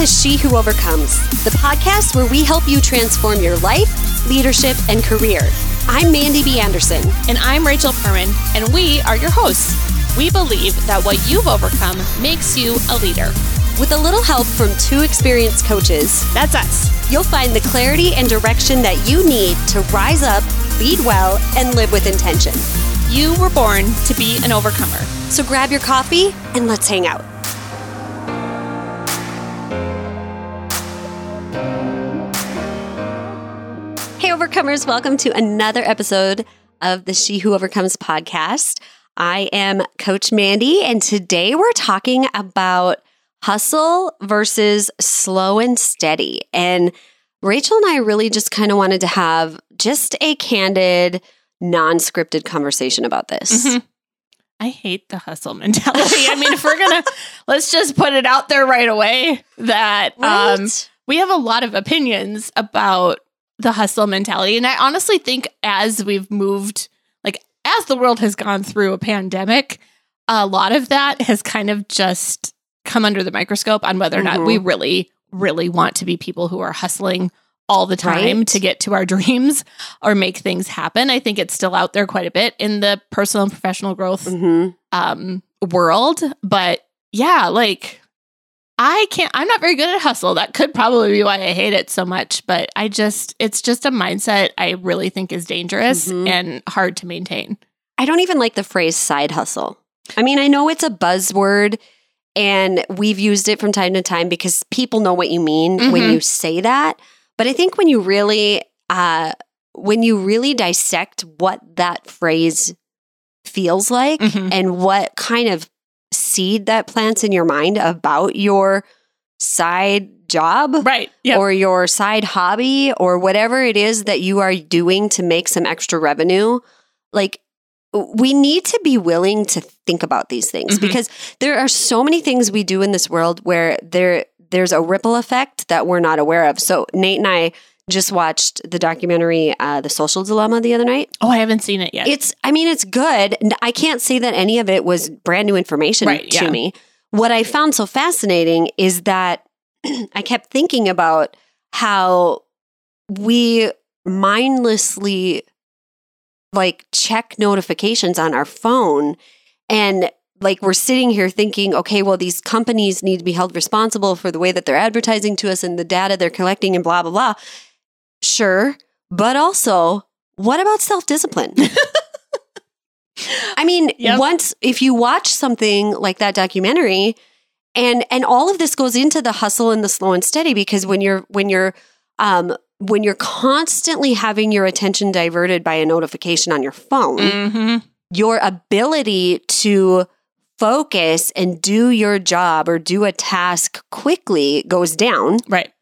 to She Who Overcomes, the podcast where we help you transform your life, leadership, and career. I'm Mandy B. Anderson. And I'm Rachel Perman, and we are your hosts. We believe that what you've overcome makes you a leader. With a little help from two experienced coaches, That's us. you'll find the clarity and direction that you need to rise up, lead well, and live with intention. You were born to be an overcomer. So grab your coffee and let's hang out. Hey, Overcomers, welcome to another episode of the She Who Overcomes podcast. I am Coach Mandy, and today we're talking about hustle versus slow and steady. And Rachel and I really just kind of wanted to have just a candid, non scripted conversation about this. Mhm. I hate the hustle mentality. I mean, if we're gonna let's just put it out there right away that um, we have a lot of opinions about the hustle mentality. And I honestly think as we've moved, like as the world has gone through a pandemic, a lot of that has kind of just come under the microscope on whether or not Mhm. we really, really want to be people who are hustling all the time Right. to get to our dreams or make things happen. I think it's still out there quite a bit in the personal and professional growth Mhm. um world but yeah like i can't i'm not very good at hustle that could probably be why i hate it so much but i just it's just a mindset i really think is dangerous Mhm. and hard to maintain I don't even like the phrase side hustle. I mean, I know it's a buzzword and we've used it from time to time because people know what you mean when Mhm. you say that. But I think when you really uh when you really dissect what that phrase feels like Mhm. and what kind of seed that plants in your mind about your side job right yeah or your side hobby or whatever it is that you are doing to make some extra revenue, like we need to be willing to think about these things Mhm. because there are so many things we do in this world where there there's a ripple effect that we're not aware of. So Nate and I just watched the documentary uh, The Social Dilemma the other night. oh i haven't seen it yet It's I mean it's good. I can't say that any of it was brand new information Right, to yeah. me. What I found so fascinating is that I kept thinking about how we mindlessly like check notifications on our phone and like we're sitting here thinking okay well these companies need to be held responsible for the way that they're advertising to us and the data they're collecting and blah blah blah sure but also what about self-discipline? I mean Yep. once if you watch something like that documentary and and all of this goes into the hustle and the slow and steady because when you're when you're um when you're constantly having your attention diverted by a notification on your phone hmm your ability to focus and do your job or do a task quickly goes down. Right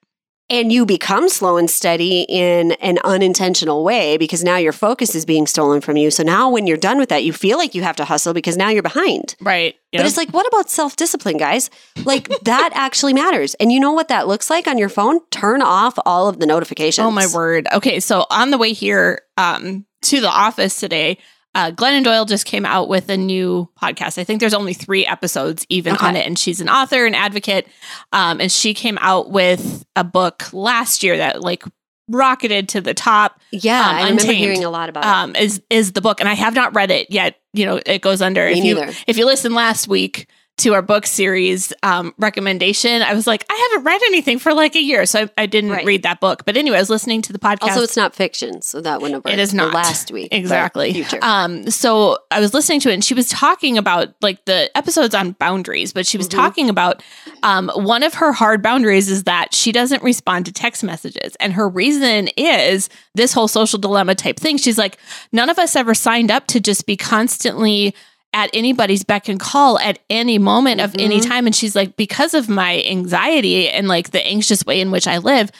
and you become slow and steady in an unintentional way because now your focus is being stolen from you so now when you're done with that you feel like you have to hustle because now you're behind right but it's like, what about self discipline, guys? Like, that actually matters. And you know what that looks like on your phone? Turn off all of the notifications. Oh my word. Okay, so on the way here um, to the office today, uh, Glennon Doyle just came out with a new podcast. I think there's only three episodes even Okay. on it, and she's an author and advocate. Um, and she came out with a book last year that like rocketed to the top. Yeah, Um, I remember Untamed. hearing a lot about it. Um, is is the book, and I have not read it yet. You know, it goes under. Me if you if you listen last week to our book series um, recommendation, I was like, I haven't read anything for like a year, so I, I didn't Right. read that book. But anyway, I was listening to the podcast. Also, it's not fiction, so that wouldn't have. It is not. last week. Exactly. Um, so I was listening to it and she was talking about like the episodes on boundaries, but she was Mhm. talking about um, one of her hard boundaries is that she doesn't respond to text messages. And her reason is this whole social dilemma type thing. She's like, none of us ever signed up to just be constantly at anybody's beck and call at any moment of any Mhm. time. And she's like, because of my anxiety and like the anxious way in which I live,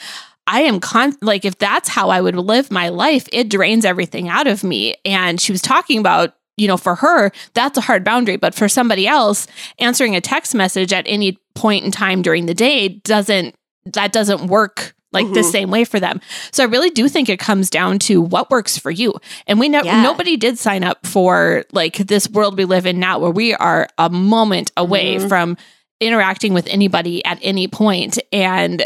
I am con like if that's how I would live my life, it drains everything out of me. And she was talking about, you know, for her, that's a hard boundary, but for somebody else, answering a text message at any point in time during the day doesn't that doesn't work like the Mhm. same way for them. So I really do think it comes down to what works for you. And we know Yeah. nobody did sign up for like this world we live in now where we are a moment away Mhm. from interacting with anybody at any point. And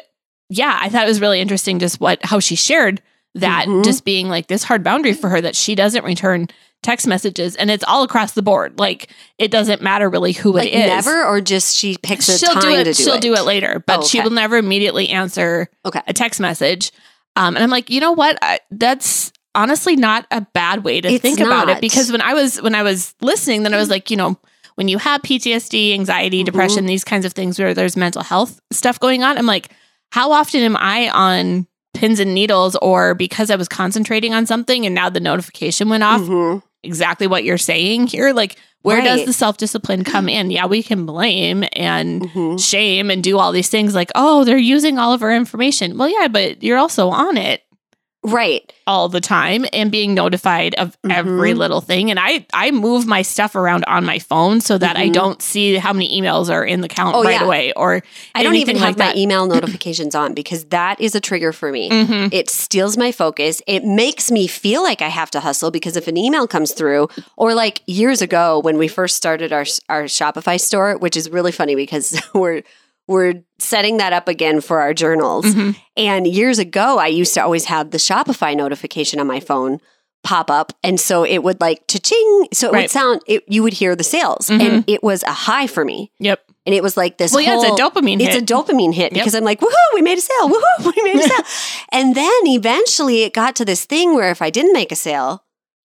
yeah, I thought it was really interesting just what how she shared that Mhm. just being like this hard boundary for her that she doesn't return text messages and it's all across the board. Like it doesn't matter really who like it is. never, or just she picks a she'll time do it. to do she'll it. do it later, but Oh, she will never immediately answer Okay. a text message. Um, and I'm like, you know what? I, that's honestly not a bad way to It's think about it because when I was when I was listening, then I was like, you know, when you have PTSD, anxiety, Mhm. depression, these kinds of things where there's mental health stuff going on, I'm like, how often am I on pins and needles or because I was concentrating on something and now the notification went off? Mhm. Exactly what you're saying here. Like, where does the self discipline come in? Yeah, we can blame and Mhm. shame and do all these things like, oh, they're using all of our information. Well, yeah, but you're also on it Right. all the time and being notified of every Mhm. little thing. And I I move my stuff around on my phone so that I Mhm. don't see how many emails are in the count Oh, right yeah. away or I don't even have like my that. email notifications on because that is a trigger for me. Mhm. It steals my focus. It makes me feel like I have to hustle because if an email comes through, or like years ago when we first started our our Shopify store, which is really funny because we're we're setting that up again for our journals. Mhm. And years ago, I used to always have the Shopify notification on my phone pop up, and so it would like cha-ching. So it Right. would sound. It, you would hear the sales, Mhm. and it was a high for me. Yep. And it was like this. Well, yeah, it's a dopamine it's hit. It's a dopamine hit Yep. because I'm like, woohoo, we made a sale. Woohoo, we made a sale. and then eventually it got to this thing where if I didn't make a sale,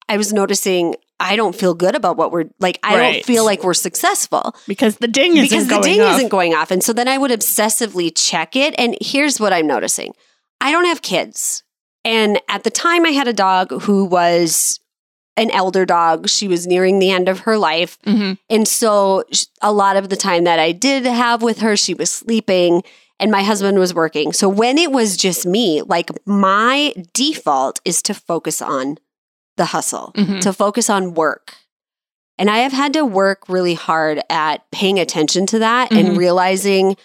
I was noticing I don't feel good about what we're like. I Right. don't feel like we're successful because the ding isn't because the going ding off. isn't going off. And so then I would obsessively check it. And here's what I'm noticing I don't have kids. And at the time, I had a dog who was an elder dog. She was nearing the end of her life. Mhm. And so a lot of the time that I did have with her, she was sleeping and my husband was working. So when it was just me, like my default is to focus on the hustle, Mhm. to focus on work. And I have had to work really hard at paying attention to that Mhm. and realizing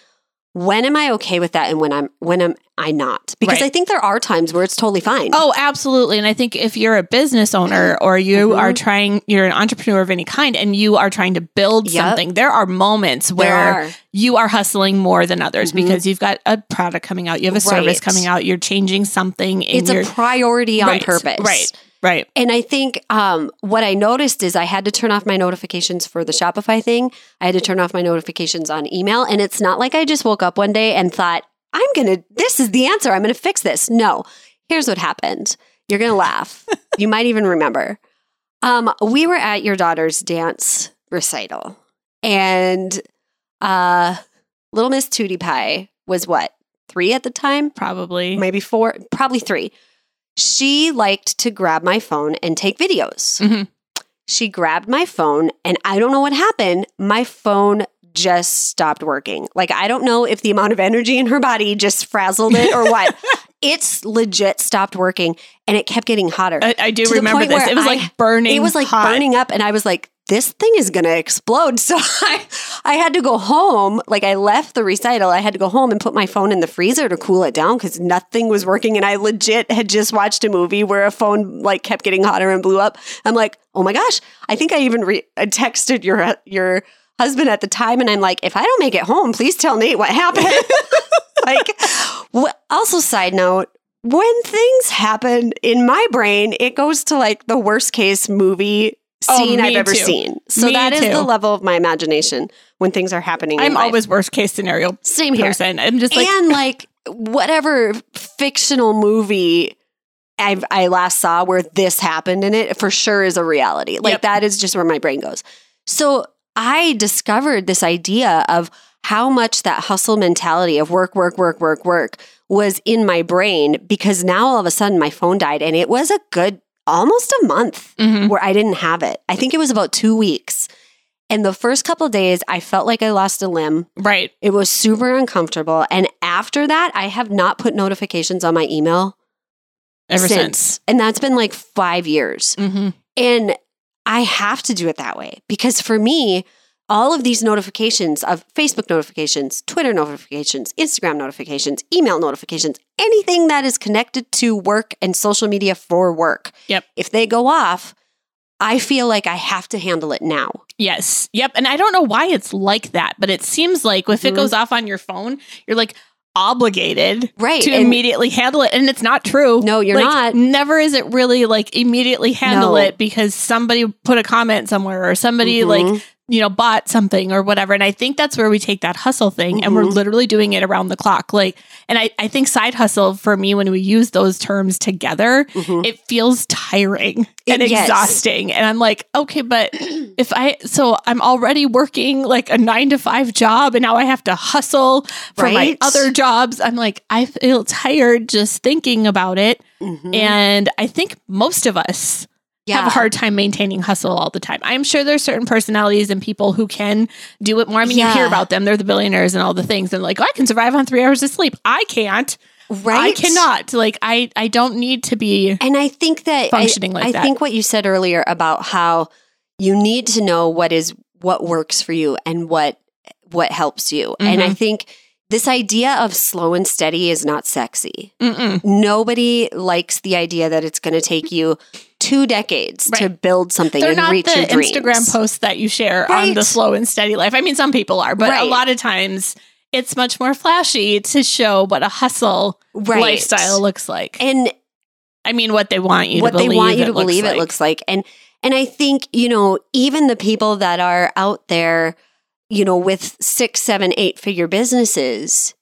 when am I okay with that and when I'm when am I not? Because Right. I think there are times where it's totally fine. Oh, absolutely. And I think if you're a business owner or you Mhm. are trying, you're an entrepreneur of any kind and you are trying to build Yep. something, there are moments where are. you are hustling more than others Mhm. because you've got a product coming out, you have a service Right. coming out, you're changing something in It's your a priority on Right, purpose. Right. Right. And I think um, what I noticed is I had to turn off my notifications for the Shopify thing. I had to turn off my notifications on email. And it's not like I just woke up one day and thought, I'm going to, this is the answer. I'm going to fix this. No, here's what happened. You're going to laugh. you might even remember. Um, we were at your daughter's dance recital, and uh, little Miss Tootie Pie was what, three at the time? Probably. maybe four, probably three. She liked to grab my phone and take videos. Mhm. She grabbed my phone, and I don't know what happened. My phone just stopped working. Like, I don't know if the amount of energy in her body just frazzled it or what. it's legit stopped working, and it kept getting hotter. I, I do remember this. It was I- like burning. it was like hot. burning up, and I was like, this thing is going to explode. So I, I had to go home. Like I left the recital. I had to go home and put my phone in the freezer to cool it down because nothing was working. And I legit had just watched a movie where a phone like kept getting hotter and blew up. I'm like, oh my gosh. I think I even re- I texted your your husband at the time, and I'm like, if I don't make it home, please tell Nate what happened. like, wh- also side note. When things happen in my brain, it goes to like the worst case movie Oh, scene me I've ever too. seen. So Me that is too. the level of my imagination when things are happening. I'm always worst case scenario same here. person. I'm just like, and like whatever fictional movie I've, I last saw where this happened in it for sure is a reality. Like Yep. that is just where my brain goes. So I discovered this idea of how much that hustle mentality of work, work, work, work, work was in my brain because now all of a sudden my phone died and it was a good almost a month mhm. where I didn't have it. I think it was about two weeks. And the first couple days, I felt like I lost a limb. right. It was super uncomfortable. And after that, I have not put notifications on my email Ever since. And that's been like five years. hmm And I have to do it that way because for me, all of these notifications of Facebook notifications, Twitter notifications, Instagram notifications, email notifications, anything that is connected to work and social media for work. Yep. If they go off, I feel like I have to handle it now. Yes. Yep. And I don't know why it's like that, but it seems like if it Mhm. goes off on your phone, you're like obligated Right. to immediately handle it. And it's not true. no, you're Like, not. Never is it really like immediately handle No. it because somebody put a comment somewhere or somebody like, Mhm. You know, bought something or whatever. And I think that's where we take that hustle thing and we're Mhm. literally doing it around the clock. Like, and I, I think side hustle for me, when we use those terms together, Mhm. it feels tiring It- and yes. exhausting. And I'm like, okay, but if I, so I'm already working like a nine to five job and now I have to hustle for my other jobs. I'm like, I feel tired just thinking about it. Mhm. And I think most of us have a hard time maintaining hustle all the time. I'm sure there's certain personalities and people who can do it more. I mean, you hear about them, they're the billionaires and all the things. And like, oh, I can survive on three hours of sleep. I can't. right? I cannot. Like, I I don't need to be And I think that Functioning I, like I that. think what you said earlier about how you need to know what is what works for you and what what helps you. And I Mhm. think this idea of slow and steady is not sexy. mm-mm. Nobody likes the idea that it's going to take you two decades to build something They're and not reach the your dreams. Instagram posts that you share on the slow and steady life. I mean, some people are, but a lot of times it's much more flashy to show what a hustle right. lifestyle looks like. and I mean, what they want you what to believe. they want you it to looks believe like. it looks like. And and I think, you know, even the people that are out there, you know, with six, seven, eight figure businesses,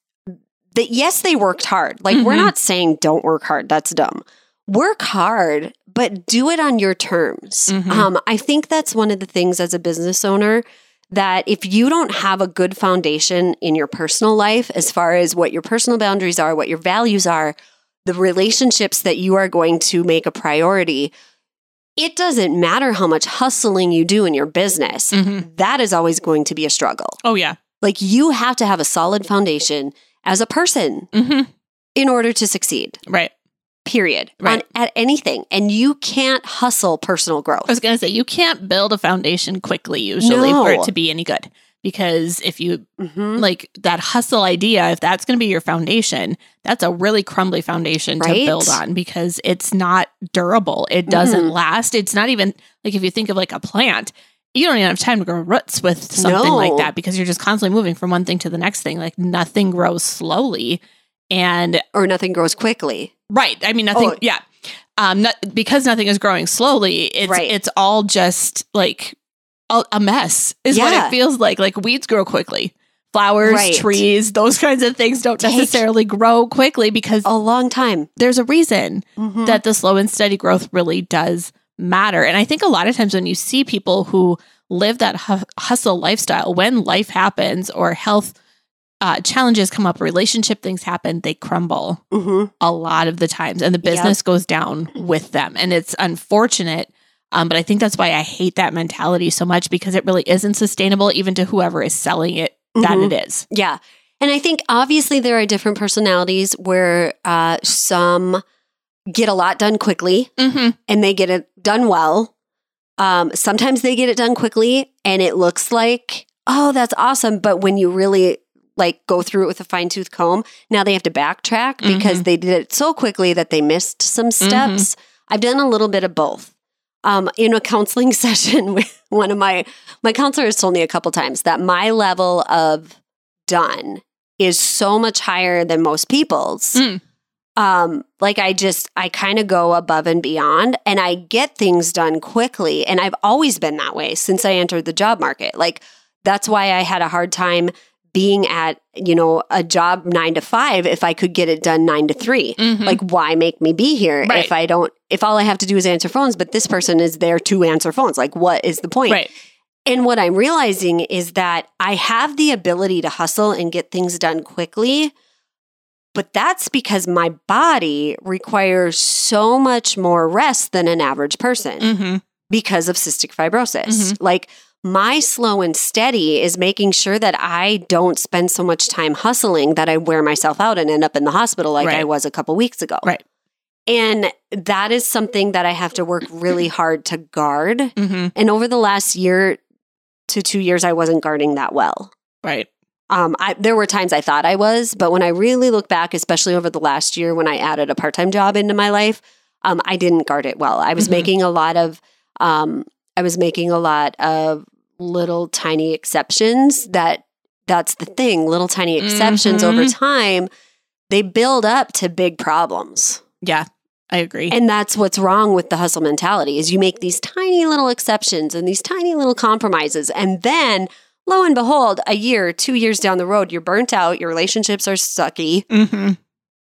that yes, they worked hard. Like we're Mhm. not saying don't work hard. That's dumb. Work hard, but do it on your terms. Mhm. Um, I think that's one of the things as a business owner that if you don't have a good foundation in your personal life, as far as what your personal boundaries are, what your values are, the relationships that you are going to make a priority, it doesn't matter how much hustling you do in your business. Mhm. That is always going to be a struggle. Oh yeah. Like you have to have a solid foundation as a person hmm in order to succeed. Right. Period. Right. On at anything. And you can't hustle personal growth. I was going to say you can't build a foundation quickly usually for it to be any good because if you Mhm. like that hustle idea, if that's going to be your foundation, that's a really crumbly foundation to build on because it's not durable. It doesn't Mhm. last. It's not even like if you think of like a plant, you don't even have time to grow roots with something No. like that because you're just constantly moving from one thing to the next thing. Like nothing grows slowly. And Or nothing grows quickly. Right. I mean, nothing. Oh. Yeah. Um, not, because nothing is growing slowly. It's Right. it's all just like a, a mess. Is what it feels like. Like weeds grow quickly. Flowers, Right. trees, those kinds of things don't Take- necessarily grow quickly because A long time. there's a reason Mhm. that the slow and steady growth really does matter. And I think a lot of times when you see people who live that hu- hustle lifestyle, when life happens or health uh, challenges come up, relationship things happen, they crumble Mhm. a lot of the times and the business goes down with them and it's unfortunate um, but i think that's why i hate that mentality so much because it really isn't sustainable even to whoever is selling it that Mhm. it is Yeah. And I think obviously there are different personalities where uh, some get a lot done quickly mm-hmm. and they get it done well. Um, sometimes they get it done quickly and it looks like, oh, that's awesome. But when you really like go through it with a fine tooth comb, now they have to backtrack because Mhm. they did it so quickly that they missed some steps. I've done a little bit of both. Um, in a counseling session with one of my my counselors told me a couple times that my level of done is so much higher than most people's Mm. um like i just i kind of go above and beyond and i get things done quickly and i've always been that way since i entered the job market like that's why i had a hard time being at you know a job 9 to 5 if i could get it done 9 to 3 Mhm. like why make me be here Right. if i don't if all i have to do is answer phones but this person is there to answer phones like what is the point right and what I'm realizing is that I have the ability to hustle and get things done quickly, but that's because my body requires so much more rest than an average person mm-hmm. because of cystic fibrosis. Like my slow and steady is making sure that I don't spend so much time hustling that I wear myself out and end up in the hospital like I was a couple weeks ago. Right. And that is something that I have to work really hard to guard. Mm-hmm. And over the last year to two years, I wasn't guarding that well. right Um, I, there were times I thought I was, but when I really look back, especially over the last year when I added a part time job into my life, um, I didn't guard it well. I was Mhm. making a lot of um, I was making a lot of little tiny exceptions that that's the thing, little tiny exceptions over Mhm. time, they build up to big problems. Yeah, I agree. And that's what's wrong with the hustle mentality is you make these tiny little exceptions and these tiny little compromises and then lo and behold, a year, 2 years down the road, you're burnt out, your relationships are sucky, hmm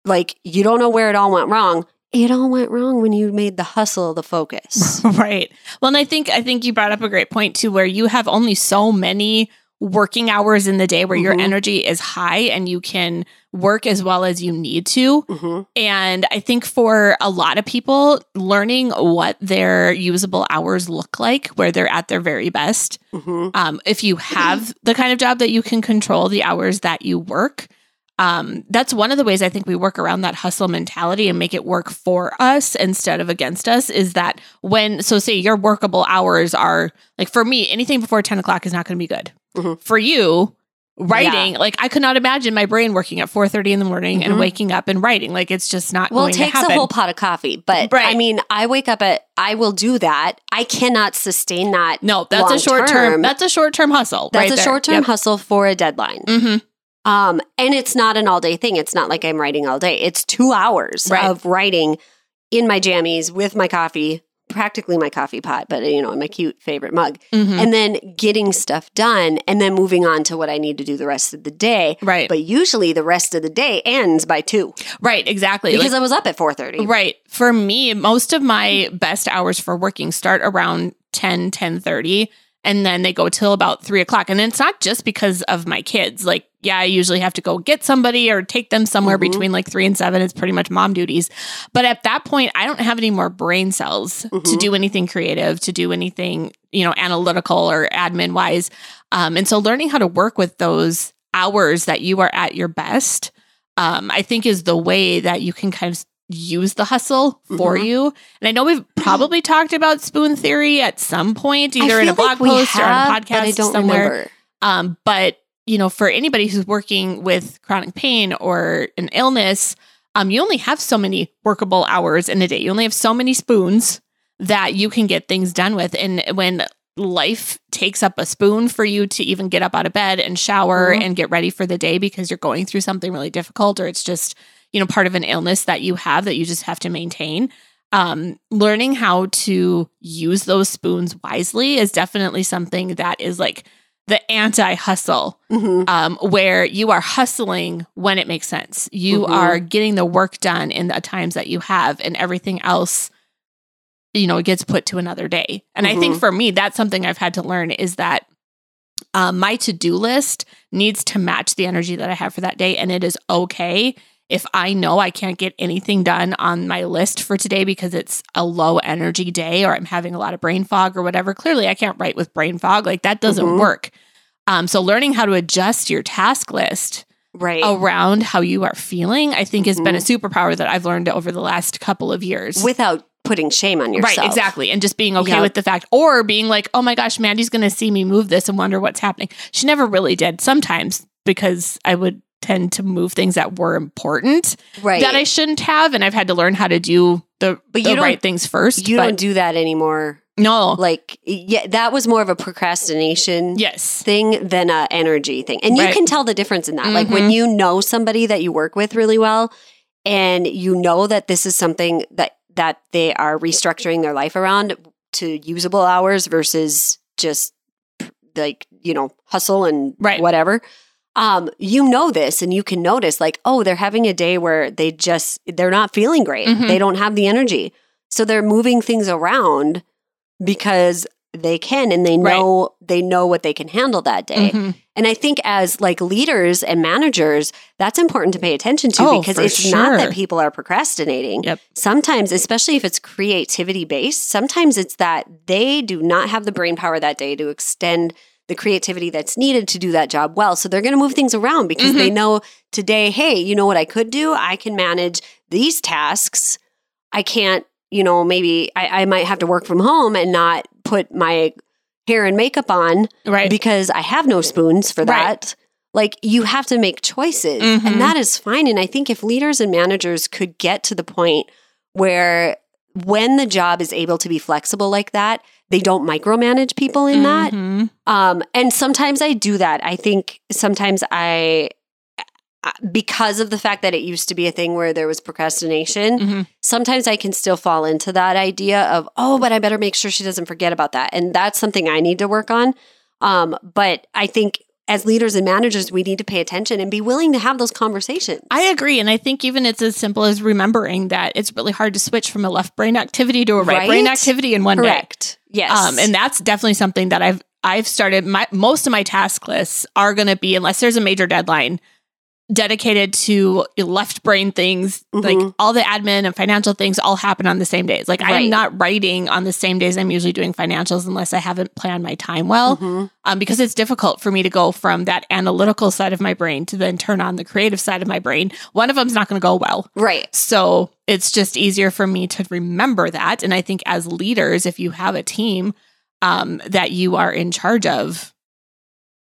like you don't know where it all went wrong. It all went wrong when you made the hustle the focus. Right. Well, and I think I think you brought up a great point too, where you have only so many working hours in the day where your Mhm. energy is high and you can work as well as you need to. hmm And I think for a lot of people, learning what their usable hours look like, where they're at their very best, hmm um, if you have the kind of job that you can control the hours that you work, um, that's one of the ways I think we work around that hustle mentality and make it work for us instead of against us. Is that when, so say your workable hours are like for me, anything before 10 o'clock is not going to be good. Mhm. For you, writing like i could not imagine my brain working at 4.30 in the morning and Mhm. waking up and writing like it's just not Well, it takes a whole pot of coffee, but Right. I mean, I wake up at, I will do that. I cannot sustain that. no that's a short term. term that's a short term hustle That's right a short term hustle for a deadline. Yep. Um, and it's not an all day thing. It's not like I'm writing all day. It's two hours Right. of writing in my jammies with my coffee, practically my coffee pot, but you know, in my cute favorite mug, Mhm. and then getting stuff done and then moving on to what I need to do the rest of the day. right But usually the rest of the day ends by two right exactly Like- because I was up at 4.30. Right. For me, most of my best hours for working start around 10, 10 and then they go till about three o'clock. And it's not just because of my kids. Like, yeah, I usually have to go get somebody or take them somewhere Mhm. between like three and seven. It's pretty much mom duties. But at that point, I don't have any more brain cells to Mhm. do anything creative, to do anything, you know, analytical or admin wise. Um, and so learning how to work with those hours that you are at your best, um, I think is the way that you can kind of use the hustle for Mhm. you. And I know we've probably talked about spoon theory at some point, either in a blog like post or on a podcast but I don't somewhere. remember. Um, but you know, for anybody who's working with chronic pain or an illness, um, you only have so many workable hours in a day. You only have so many spoons that you can get things done with. And when life takes up a spoon for you to even get up out of bed and shower Mhm. and get ready for the day because you're going through something really difficult or it's just, you know, part of an illness that you have that you just have to maintain. Um, learning how to use those spoons wisely is definitely something that is like the anti hustle, Mhm. um, where you are hustling when it makes sense. You Mhm. are getting the work done in the times that you have, and everything else, you know, gets put to another day. And I think Mhm. for me, that's something I've had to learn is that um, my to do list needs to match the energy that I have for that day. And it is okay if I know I can't get anything done on my list for today because it's a low energy day or I'm having a lot of brain fog or whatever. Clearly, I can't write with brain fog. Like that doesn't Mhm. work. Um, so, learning how to adjust your task list Right. around how you are feeling, I think, has been a superpower that I've learned over the last couple of years. Without putting shame on yourself. Right, exactly. And just being okay Yep. with the fact, or being like, oh my gosh, Mandy's going to see me move this and wonder what's happening. She never really did sometimes because I would tend to move things that were important Right. that I shouldn't have. And I've had to learn how to do the, But the you don't- right things first. you but don't do that anymore. no. Like, yeah, that was more of a procrastination yes. thing than a energy thing. And you Right. can tell the difference in that. Like when Mhm. you know somebody that you work with really well and you know that this is something that that they are restructuring their life around to usable hours versus just like, you know, hustle and Right. whatever. Um, you know this and you can notice like, oh, they're having a day where they just they're not feeling great. Mhm. They don't have the energy. So they're moving things around because they can and they Right. know they know what they can handle that day. Mhm. And I think as like leaders and managers, that's important to pay attention to Oh, because it's not that people are procrastinating. Yep. Sometimes, especially if it's creativity based, sometimes it's that they do not have the brain power that day to extend the creativity that's needed to do that job well. So they're going to move things around because Mm-hmm. they know today, hey, you know what I could do? I can manage these tasks. I can't, you know, maybe I, I might have to work from home and not put my hair and makeup on Right. because I have no spoons for Right. that. Like you have to make choices, Mhm. and that is fine. And I think if leaders and managers could get to the point where when the job is able to be flexible like that, they don't micromanage people in that. Mhm. Um, and sometimes I do that. I think sometimes I, because of the fact that it used to be a thing where there was procrastination, Mhm. sometimes I can still fall into that idea of, oh, but I better make sure she doesn't forget about that. And that's something I need to work on. Um, but I think as leaders and managers, we need to pay attention and be willing to have those conversations. I agree. And I think even it's as simple as remembering that it's really hard to switch from a left brain activity to a right, brain activity in one day. Correct. Yes. Um, and that's definitely something that I've I've started my most of my task lists are gonna be, unless there's a major deadline, dedicated to left brain things. Like Mhm. all the admin and financial things all happen on the same days. Like i'm not writing on the same days I'm usually doing financials unless I haven't planned my time well. Mhm. um, because it's difficult for me to go from that analytical side of my brain to then turn on the creative side of my brain. One of them's not going to go well. right. So it's just easier for me to remember that. And I think as leaders, if you have a team um, that you are in charge of,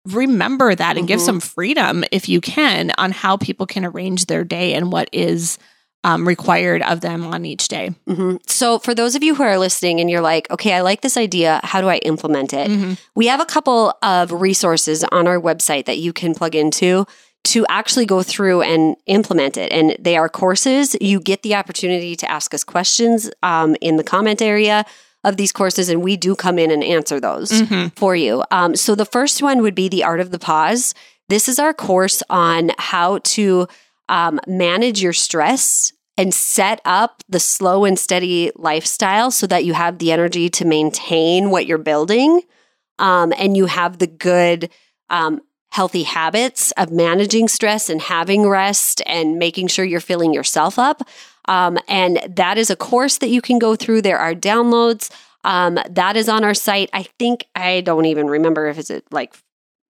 remember that and give Mhm. some freedom if you can on how people can arrange their day and what is um, required of them on each day. hmm So, for those of you who are listening and you're like, okay, I like this idea. How do I implement it? Mhm. We have a couple of resources on our website that you can plug into to actually go through and implement it. And they are courses. You get the opportunity to ask us questions um, in the comment area of these courses, and we do come in and answer those Mhm. for you. Um, so the first one would be the art of the pause. This is our course on how to um, manage your stress and set up the slow and steady lifestyle so that you have the energy to maintain what you're building um, and you have the good um, healthy habits of managing stress and having rest and making sure you're filling yourself up um, and that is a course that you can go through there are downloads um, that is on our site i think i don't even remember if it's like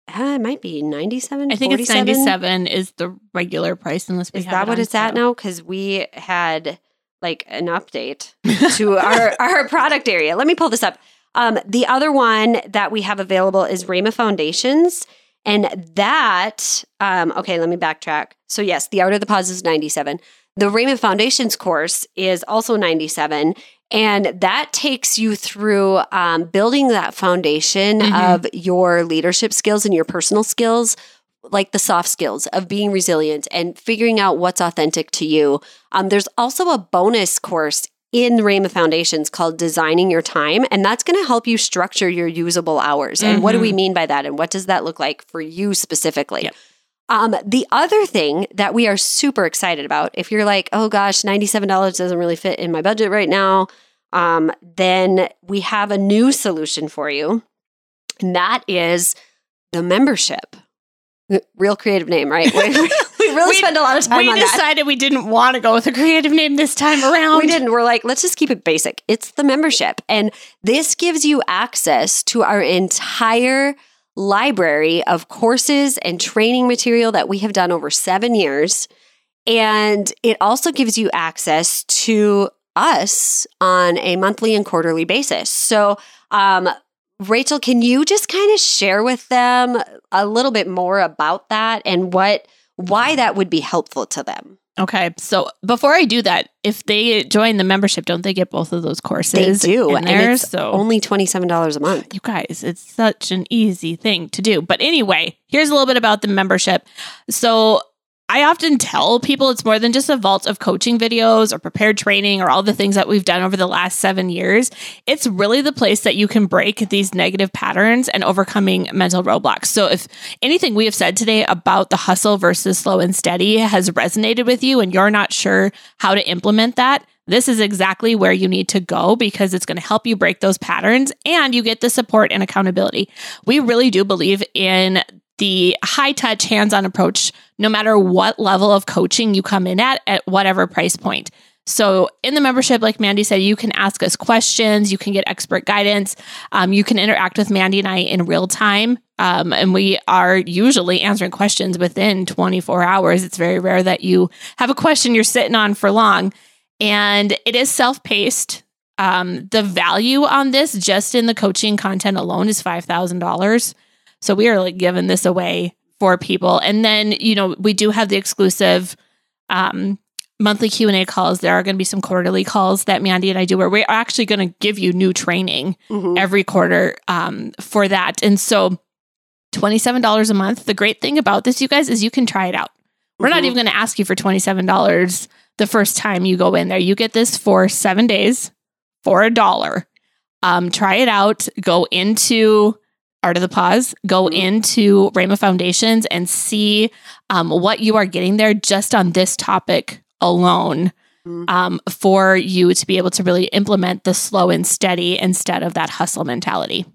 uh, it might be 97 I think it's 97 is the regular price unless we is that what it's at now because we had like an update to our, our product area. Let me pull this up. Um, the other one that we have available is Rayma Foundations. And that, um, okay, let me backtrack. So, yes, the Art of the Pause is 97. The Rayma Foundations course is also 97. And that takes you through um, building that foundation Mhm. of your leadership skills and your personal skills, like the soft skills of being resilient and figuring out what's authentic to you. Um, there's also a bonus course in Rayma Foundations called Designing Your Time, and that's going to help you structure your usable hours. And what do we mean by that? And what does that look like for you specifically? Yep. Um, the other thing that we are super excited about, if you're like, oh gosh, $97 doesn't really fit in my budget right now, um, then we have a new solution for you. And that is the membership. Real creative name, right? We, we really We- spend a lot of time we on that. decided we didn't want to go with a creative name this time around. We didn't. We're like, let's just keep it basic. It's the membership. And this gives you access to our entire library of courses and training material that we have done over seven years. And it also gives you access to us on a monthly and quarterly basis. So, um, Rachel, can you just kind of share with them a little bit more about that and what why that would be helpful to them? Okay, so before I do that, if they join the membership, don't they get both of those courses? They do, and it's so Only twenty seven dollars a month. you guys, it's such an easy thing to do. But anyway, here's a little bit about the membership. So I often tell people it's more than just a vault of coaching videos or prepared training or all the things that we've done over the last seven years. It's really the place that you can break these negative patterns and overcoming mental roadblocks. So if anything we have said today about the hustle versus slow and steady has resonated with you and you're not sure how to implement that, this is exactly where you need to go because it's going to help you break those patterns and you get the support and accountability. We really do believe in the high touch, hands on approach, no matter what level of coaching you come in at, at whatever price point. So, in the membership, like Mandy said, you can ask us questions, you can get expert guidance, um, you can interact with Mandy and I in real time. Um, and we are usually answering questions within 24 hours. It's very rare that you have a question you're sitting on for long. And it is self paced. Um, the value on this, just in the coaching content alone, is $5,000. So we are like giving this away for people. And then, you know, we do have the exclusive um, monthly q&a calls there are going to be some quarterly calls that mandy and i do where we're actually going to give you new training Mhm. every quarter um, for that and so $27 a month the great thing about this you guys is you can try it out we're not Mhm. even going to ask you for $27 the first time you go in there you get this for seven days for a dollar um, try it out go into art of the pause go Mhm. into rayma foundations and see um, what you are getting there just on this topic alone Mhm. um, for you to be able to really implement the slow and steady instead of that hustle mentality.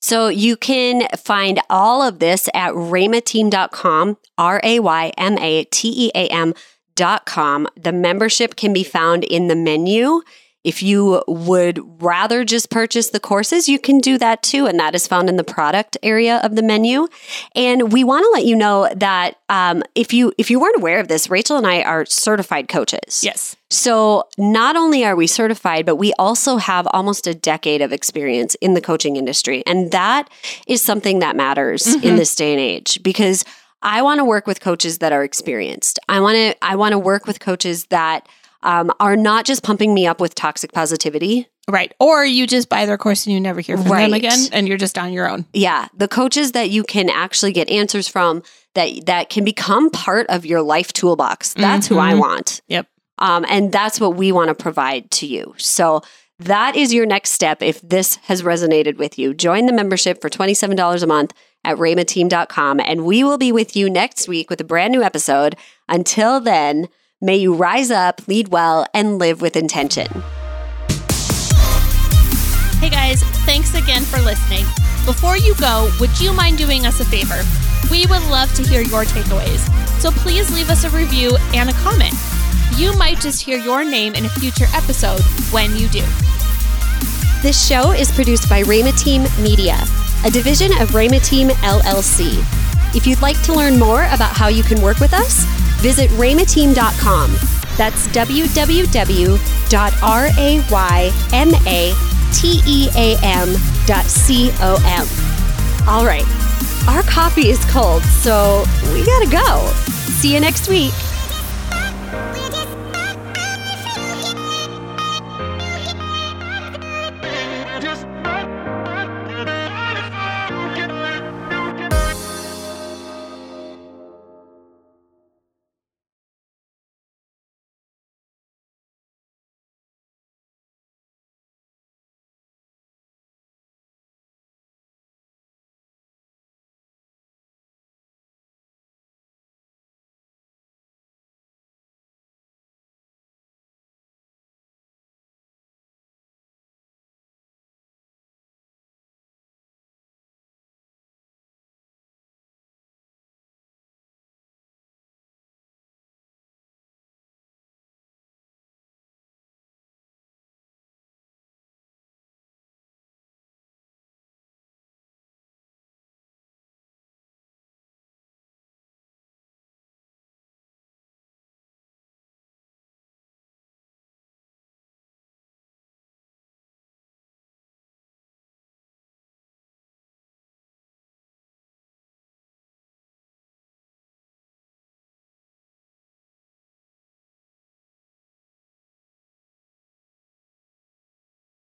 So you can find all of this at raymateam.com, R A Y M A T E A M.com. The membership can be found in the menu. If you would rather just purchase the courses, you can do that too. And that is found in the product area of the menu. And we want to let you know that um, if you if you weren't aware of this, Rachel and I are certified coaches. Yes. So, not only are we certified, but we also have almost a decade of experience in the coaching industry. And that is something that matters in Mhm. this day and age because I want to work with coaches that are experienced. I want to I want to work with coaches that um, are not just pumping me up with toxic positivity. Right. Or you just buy their course and you never hear from them again and you're just on your own. Yeah, the coaches that you can actually get answers from that that can become part of your life toolbox. That's who I Mhm. want. Yep. Um, and that's what we want to provide to you. So that is your next step if this has resonated with you. Join the membership for $27 a month at raymateam.com and we will be with you next week with a brand new episode. Until then, may you rise up, lead well, and live with intention. Hey guys, thanks again for listening. Before you go, would you mind doing us a favor? We would love to hear your takeaways. So please leave us a review and a comment. You might just hear your name in a future episode when you do. This show is produced by Rayma Team Media, a division of Rayma Team LLC. If you'd like to learn more about how you can work with us, visit raymateam.com. That's www.raymateam.com. All right, our coffee is cold, so we gotta go. See you next week.